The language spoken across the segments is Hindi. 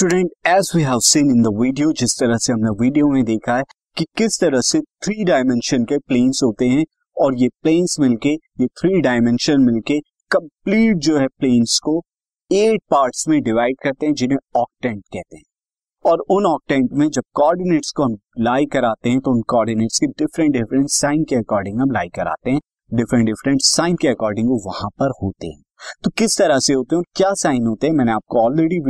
Student as we have seen in the video जिस तरह से हमने वीडियो में देखा है कि किस तरह से थ्री डायमेंशन के प्लेन्स होते हैं और ये प्लेन्स मिलके, ये थ्री डायमेंशन मिलके कंप्लीट जो है प्लेन्स को एट पार्ट्स में डिवाइड करते हैं, जिन्हें ऑक्टेंट कहते हैं। और उन ऑक्टेंट में जब कोऑर्डिनेट्स को हम लाई कराते हैं तो उन कोऑर्डिनेट्स की डिफरेंट डिफरेंट साइन के अकॉर्डिंग हम लाई कराते हैं। डिफरेंट डिफरेंट साइन के अकॉर्डिंग वो वहाँ पर होते हैं। तो किस तरह से होते हैं और क्या साइन होते हैं, मैंने आपको ऑलरेडी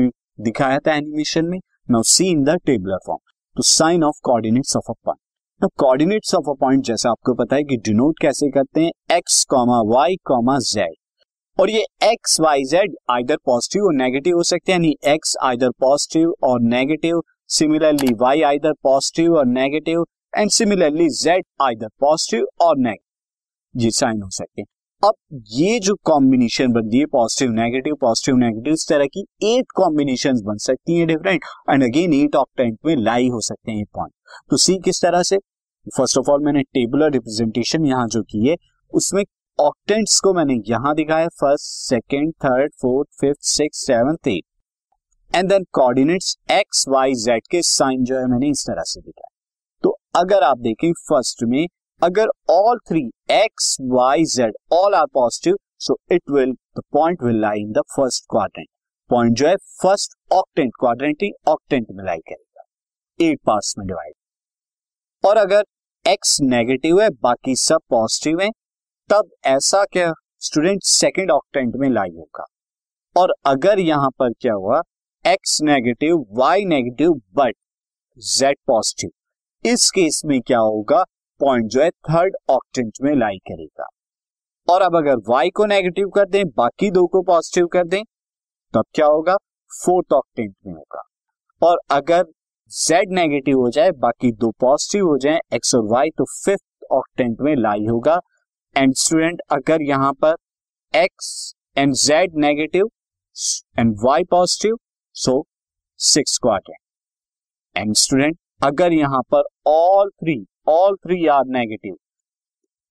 दिखाया था एनिमेशन में now see in the tabular form तो sign of coordinates of a point now coordinates of a point जैसा आपको पता है कि डिनोट कैसे करते हैं? X comma y comma z और ये x y z either positive और नेगेटिव हो सकते हैं, यानी एक्स आइदर पॉजिटिव और negative similarly y either positive और negative and similarly z either positive और नेगेटिव ये साइन हो सकते हैं। अब ये जो कॉम्बिनेशन बनती है पॉजिटिव नेगेटिव पॉजिटिव नेगेटिव इस तरह की एट कॉम्बिनेशन बन सकती हैं different and again eight octant में लाई हो सकते हैं पॉइंट तो सी किस तरह से? फ़र्स्ट ऑफ़ ऑल मैंने टेबुलर रिप्रेजेंटेशन यहाँ जो की है, उसमें ऑक्टेंट्स को मैंने यहाँ दिखाया first second third fourth fifth six seventh eight and then coordinates x y z के साइन जो है मैंने इस तरह से दिखाया तो अगर आप देखें फ़र्स्ट में अगर all three X Y Z all are positive so it will the point will lie in the first quadrant point जो है फ़र्स्ट ऑक्टेंट क्वाड्रेंट ही ऑक्टेंट में लाई करेगा। एट पार्ट्स में डिवाइड और अगर एक्स नेगेटिव है, बाकी सब पॉजिटिव है, तब ऐसा क्या स्टूडेंट सेकेंड ऑक्टेंट में लाई होगा। और अगर यहाँ पर क्या हुआ x negative y negative but z positive इस केस में क्या होगा पॉइंट जो है थर्ड ऑक्टेंट में लाई करेगा। और अब अगर y को नेगेटिव कर दें, बाकी दो को पॉजिटिव कर दें तब क्या होगा? फोर्थ ऑक्टेंट में होगा। और अगर z नेगेटिव हो जाए, बाकी दो पॉजिटिव हो जाए, x और y तो फिफ्थ ऑक्टेंट में लाई होगा। एंड स्टूडेंट अगर यहाँ पर x and z negative and y positive so six quadrant and student अगर यहाँ पर all three all three are negative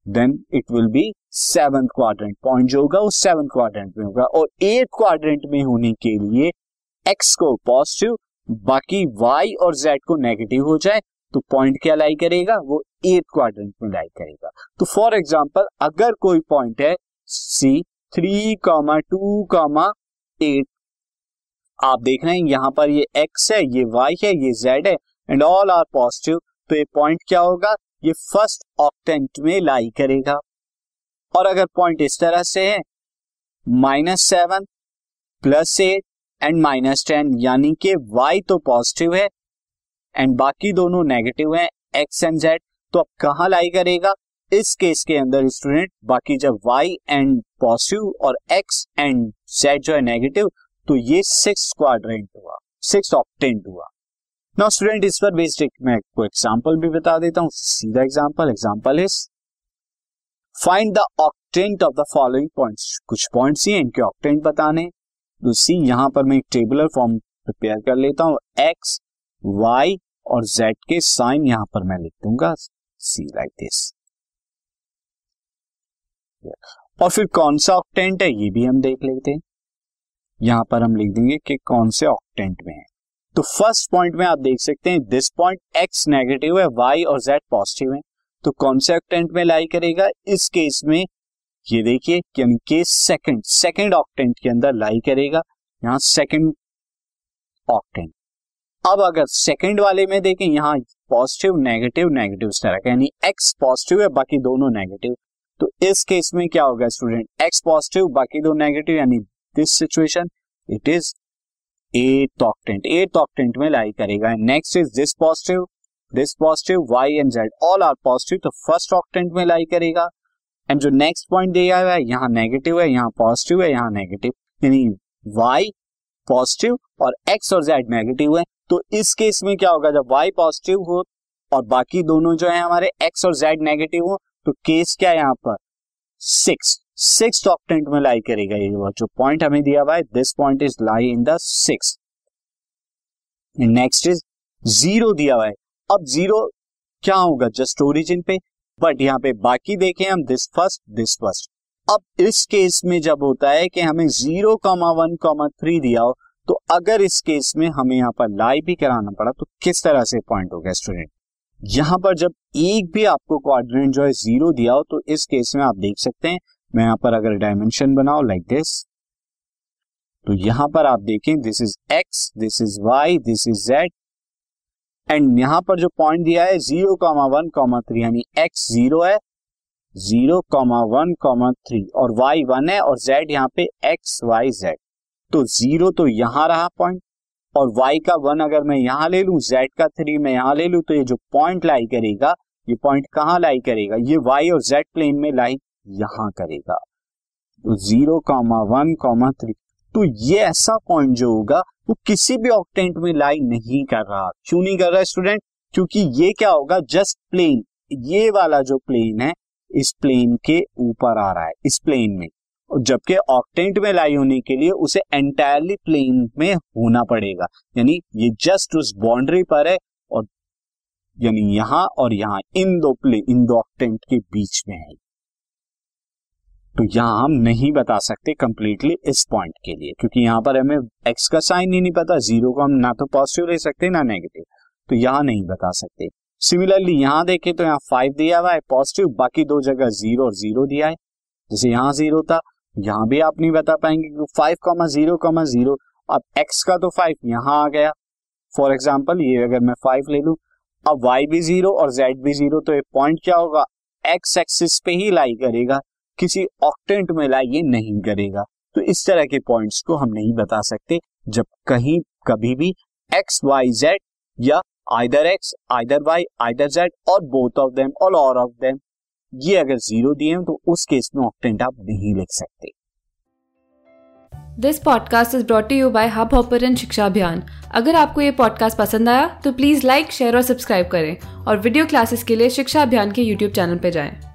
then it will be seven quadrant point जो होगा, वो सेवन क्वाड्रेंट में होगा। और एट क्वाड्रेंट में होने के लिए एक्स को पॉजिटिव बाकी वाई और जेड को नेगेटिव हो जाए तो पॉइंट क्या लाई करेगा? वो एट क्वाड्रेंट में लाई करेगा। तो फॉर एग्ज़ाम्पल अगर कोई पॉइंट है C three comma two comma eight आप देख रहे हैं, यहाँ पर ये एक्स है, ये वाई है, ये जेड है एंड ऑल आर पॉजिटिव तो ये पॉइंट क्या होगा? ये फ़र्स्ट ऑक्टेंट में लाई करेगा। और अगर पॉइंट इस तरह से है minus seven plus eight and minus ten यानी कि वाई तो पॉजिटिव है एंड बाकी दोनों नेगेटिव हैं एक्स एंड जेड तो अब कहाँ लाई करेगा? इस केस के अंदर स्टूडेंट बाकी जब वाई एंड पॉजिटिव और एक्स एंड जेड जो है नेगेटिव तो ये सिक्स क्वाड्रेंट हुआ सिक्स ऑक्टेंट हुआ। नाउ स्टूडेंट इस पर बेस्ड मैं आपको एग्जांपल भी बता देता हूँ। सीधा example example is find the octant of the following points कुछ पॉइंट्स ही, इनके ऑक्टेंट बताने। तो सी यहाँ पर मैं एक टेबुलर फॉर्म प्रिपेयर कर लेता हूँ। एक्स वाई और जेड के साइन यहाँ पर मैं लिख दूँगा। सी लाइक दिस और फिर कौन सा ऑक्टेंट है, ये भी हम देख लेते हैं। यहाँ पर हम लिख देंगे कि कौन से ऑक्टेंट में है। तो फ़र्स्ट पॉइंट में आप देख सकते हैं दिस पॉइंट एक्स नेगेटिव है वाई और जेड पॉजिटिव है। तो कौन से ऑक्टेंट में लाई करेगा, इस केस में ये देखिए यानी केस सेकंड सेकंड ऑक्टेंट के अंदर लाई करेगा, यहाँ सेकंड ऑक्टेंट अब अगर सेकंड वाले में देखें, यहाँ पॉजिटिव नेगेटिव नेगेटिव इस तरह का, यानी एक्स पॉजिटिव है, बाकी दोनों नेगेटिव तो इस केस में क्या होगा स्टूडेंट एक्स पॉजिटिव बाकी दो नेगेटिव यानी this situation it is eight octant eight octant में लाई करेगा। Next is this positive this positive y and z all are positive तो फ़र्स्ट ऑक्टेंट में लाई करेगा। एंड जो नेक्स्ट पॉइंट दिया हुआ है, यहाँ नेगेटिव है, यहाँ पॉजिटिव है, यहाँ नेगेटिव यानी वाई पॉजिटिव और एक्स और जेड नेगेटिव है। तो इस केस में क्या होगा, जब वाई पॉजिटिव हो और बाकी दोनों जो है हमारे एक्स और जेड नेगेटिव हो तो केस क्या है यहाँ पर? सिक्स सिक्स ऑक्टेंट में लाई करेगा ये जो पॉइंट हमें दिया हुआ है this point is lie in the six next is zero दिया हुआ है। अब ज़ीरो क्या होगा? जस्ट ओरिजिन पे। बट यहाँ पे बाकी देखें हम दिस फ़र्स्ट दिस फ़र्स्ट अब इस केस में जब होता है कि हमें zero comma one comma three दिया हो तो अगर इस केस में हमें यहाँ पर लाई भी कराना पड़ा तो किस तरह से पॉइंट होगा स्टूडेंट यहाँ पर जब एक भी आपको क्वाड्रेंट जो है ज़ीरो दिया हो तो इस केस में आप देख सकते हैं मैं यहाँ पर अगर डायमेंशन बनाओ लाइक दिस तो यहाँ पर आप देखें this is x this is y this is z and यहाँ पर जो पॉइंट दिया है zero comma one comma three यानी एक्स ज़ीरो है zero comma one comma three और वाई वन है, और जेड यहाँ पे एक्स वाई जेड तो ज़ीरो तो यहाँ रहा पॉइंट और वाई का वन अगर मैं यहाँ ले लू जेड का थ्री मैं यहाँ ले लू तो ये जो पॉइंट लाई करेगा, ये पॉइंट कहाँ लाई करेगा? ये वाई और जेड प्लेन में लाई यहाँ करेगा। Zero comma one comma three तो ये ऐसा पॉइंट जो होगा, वो किसी भी ऑक्टेंट में लाई नहीं कर रहा। क्यों नहीं कर रहा स्टूडेंट क्योंकि ये क्या होगा जस्ट प्लेन ये वाला जो प्लेन है, इस प्लेन के ऊपर आ रहा है, इस प्लेन में। जबकि ऑक्टेंट में लाई होने के लिए उसे एंटायरली प्लेन में होना पड़ेगा। यानी ये जस्ट उस बाउंड्री पर है और यानी यहाँ और यहाँ, इन दो प्लेन इन दो ऑक्टेंट के बीच में है। तो यहाँ हम नहीं बता सकते कंप्लीटली इस पॉइंट के लिए, क्योंकि यहाँ पर हमें एक्स का साइन ही नहीं पता ज़ीरो को हम ना तो पॉजिटिव ले सकते, ना नेगेटिव तो यहाँ नहीं बता सकते। सिमिलरली यहाँ देखें तो यहाँ फाइव दिया हुआ है पॉजिटिव बाकी दो जगह ज़ीरो और ज़ीरो दिया है। जैसे यहाँ ज़ीरो था, यहाँ भी आप नहीं बता पाएँगे कि five comma zero comma zero अब एक्स का तो फाइव यहाँ आ गया। फॉर एग्ज़ाम्पल ये अगर मैं फाइव ले लू, अब वाई भी ज़ीरो और जेड भी ज़ीरो तो ये पॉइंट क्या होगा? एक्स एक्सिस पे ही लाई करेगा। किसी ऑक्टेंट में लाई ये नहीं करेगा। तो इस तरह के पॉइंट्स को हम नहीं बता सकते। जब कहीं, कभी भी एक्स वाई जेड या either x either y either z और बोथ ऑफ़ देम और ऑल ऑफ़ देम ये अगर ज़ीरो दिए तो उस केस में ऑक्टेंट आप नहीं लिख सकते। This podcast is brought you by Hubhopper शिक्षा अभियान अगर आपको ये पॉडकास्ट पसंद आया तो प्लीज़ लाइक शेयर और सब्सक्राइब करें। और वीडियो क्लासेस के लिए शिक्षा अभियान के यूट्यूब चैनल पर जाएँ।